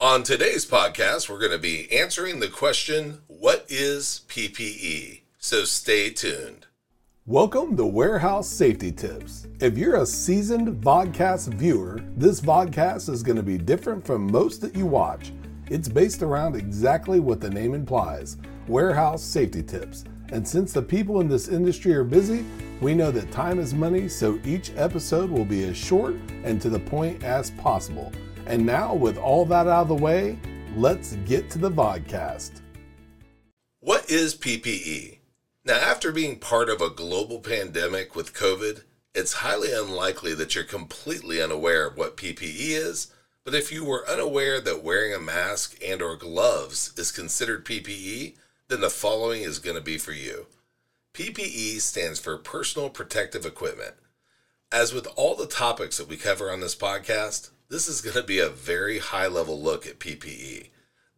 On today's podcast, we're going to be answering the question What is PPE? So stay tuned. Welcome to Warehouse Safety Tips. If you're a seasoned vodcast viewer, this vodcast is going to be different from most that you watch. It's based around exactly what the name implies warehouse safety tips. And since the people in this industry are busy, we know that time is money, so each episode will be as short and to the point as possible. And now, with all that out of the way, let's get to the vodcast. What is PPE? Now, after being part of a global pandemic with COVID, it's highly unlikely that you're completely unaware of what PPE is. But if you were unaware that wearing a mask and or gloves is considered PPE, then the following is going to be for you. PPE stands for Personal Protective Equipment. As with all the topics that we cover on this podcast, this is going to be a very high level look at PPE.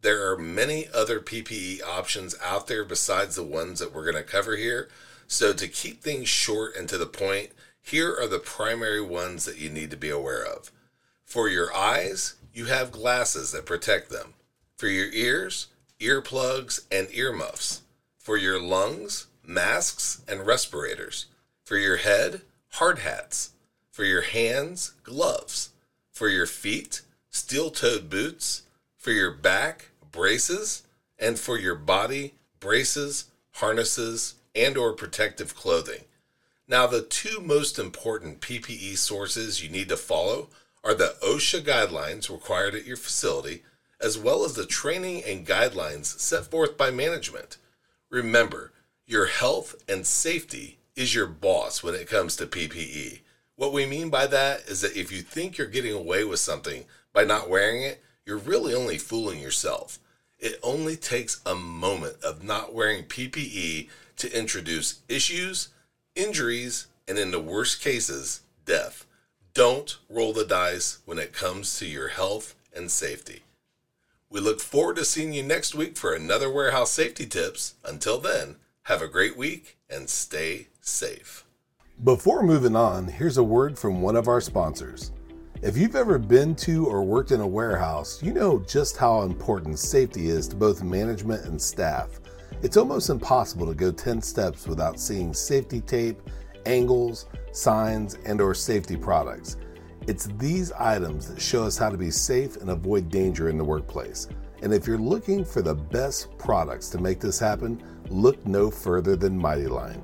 There are many other PPE options out there besides the ones that we're going to cover here. So, to keep things short and to the point, here are the primary ones that you need to be aware of. For your eyes, you have glasses that protect them. For your ears, earplugs and earmuffs. For your lungs, masks and respirators. For your head, hard hats. For your hands, gloves. For your feet, steel toed boots. For your back, braces. And for your body, braces, harnesses, and or protective clothing. Now, the two most important PPE sources you need to follow are the OSHA guidelines required at your facility, as well as the training and guidelines set forth by management. Remember, your health and safety is your boss when it comes to PPE. What we mean by that is that if you think you're getting away with something by not wearing it, you're really only fooling yourself. It only takes a moment of not wearing PPE to introduce issues, injuries, and in the worst cases, death. Don't roll the dice when it comes to your health and safety. We look forward to seeing you next week for another warehouse safety tips. Until then, have a great week and stay safe. Before moving on, here's a word from one of our sponsors. If you've ever been to or worked in a warehouse, you know just how important safety is to both management and staff. It's almost impossible to go 10 steps without seeing safety tape, angles, signs, and or safety products. It's these items that show us how to be safe and avoid danger in the workplace. And if you're looking for the best products to make this happen, look no further than Mighty Line.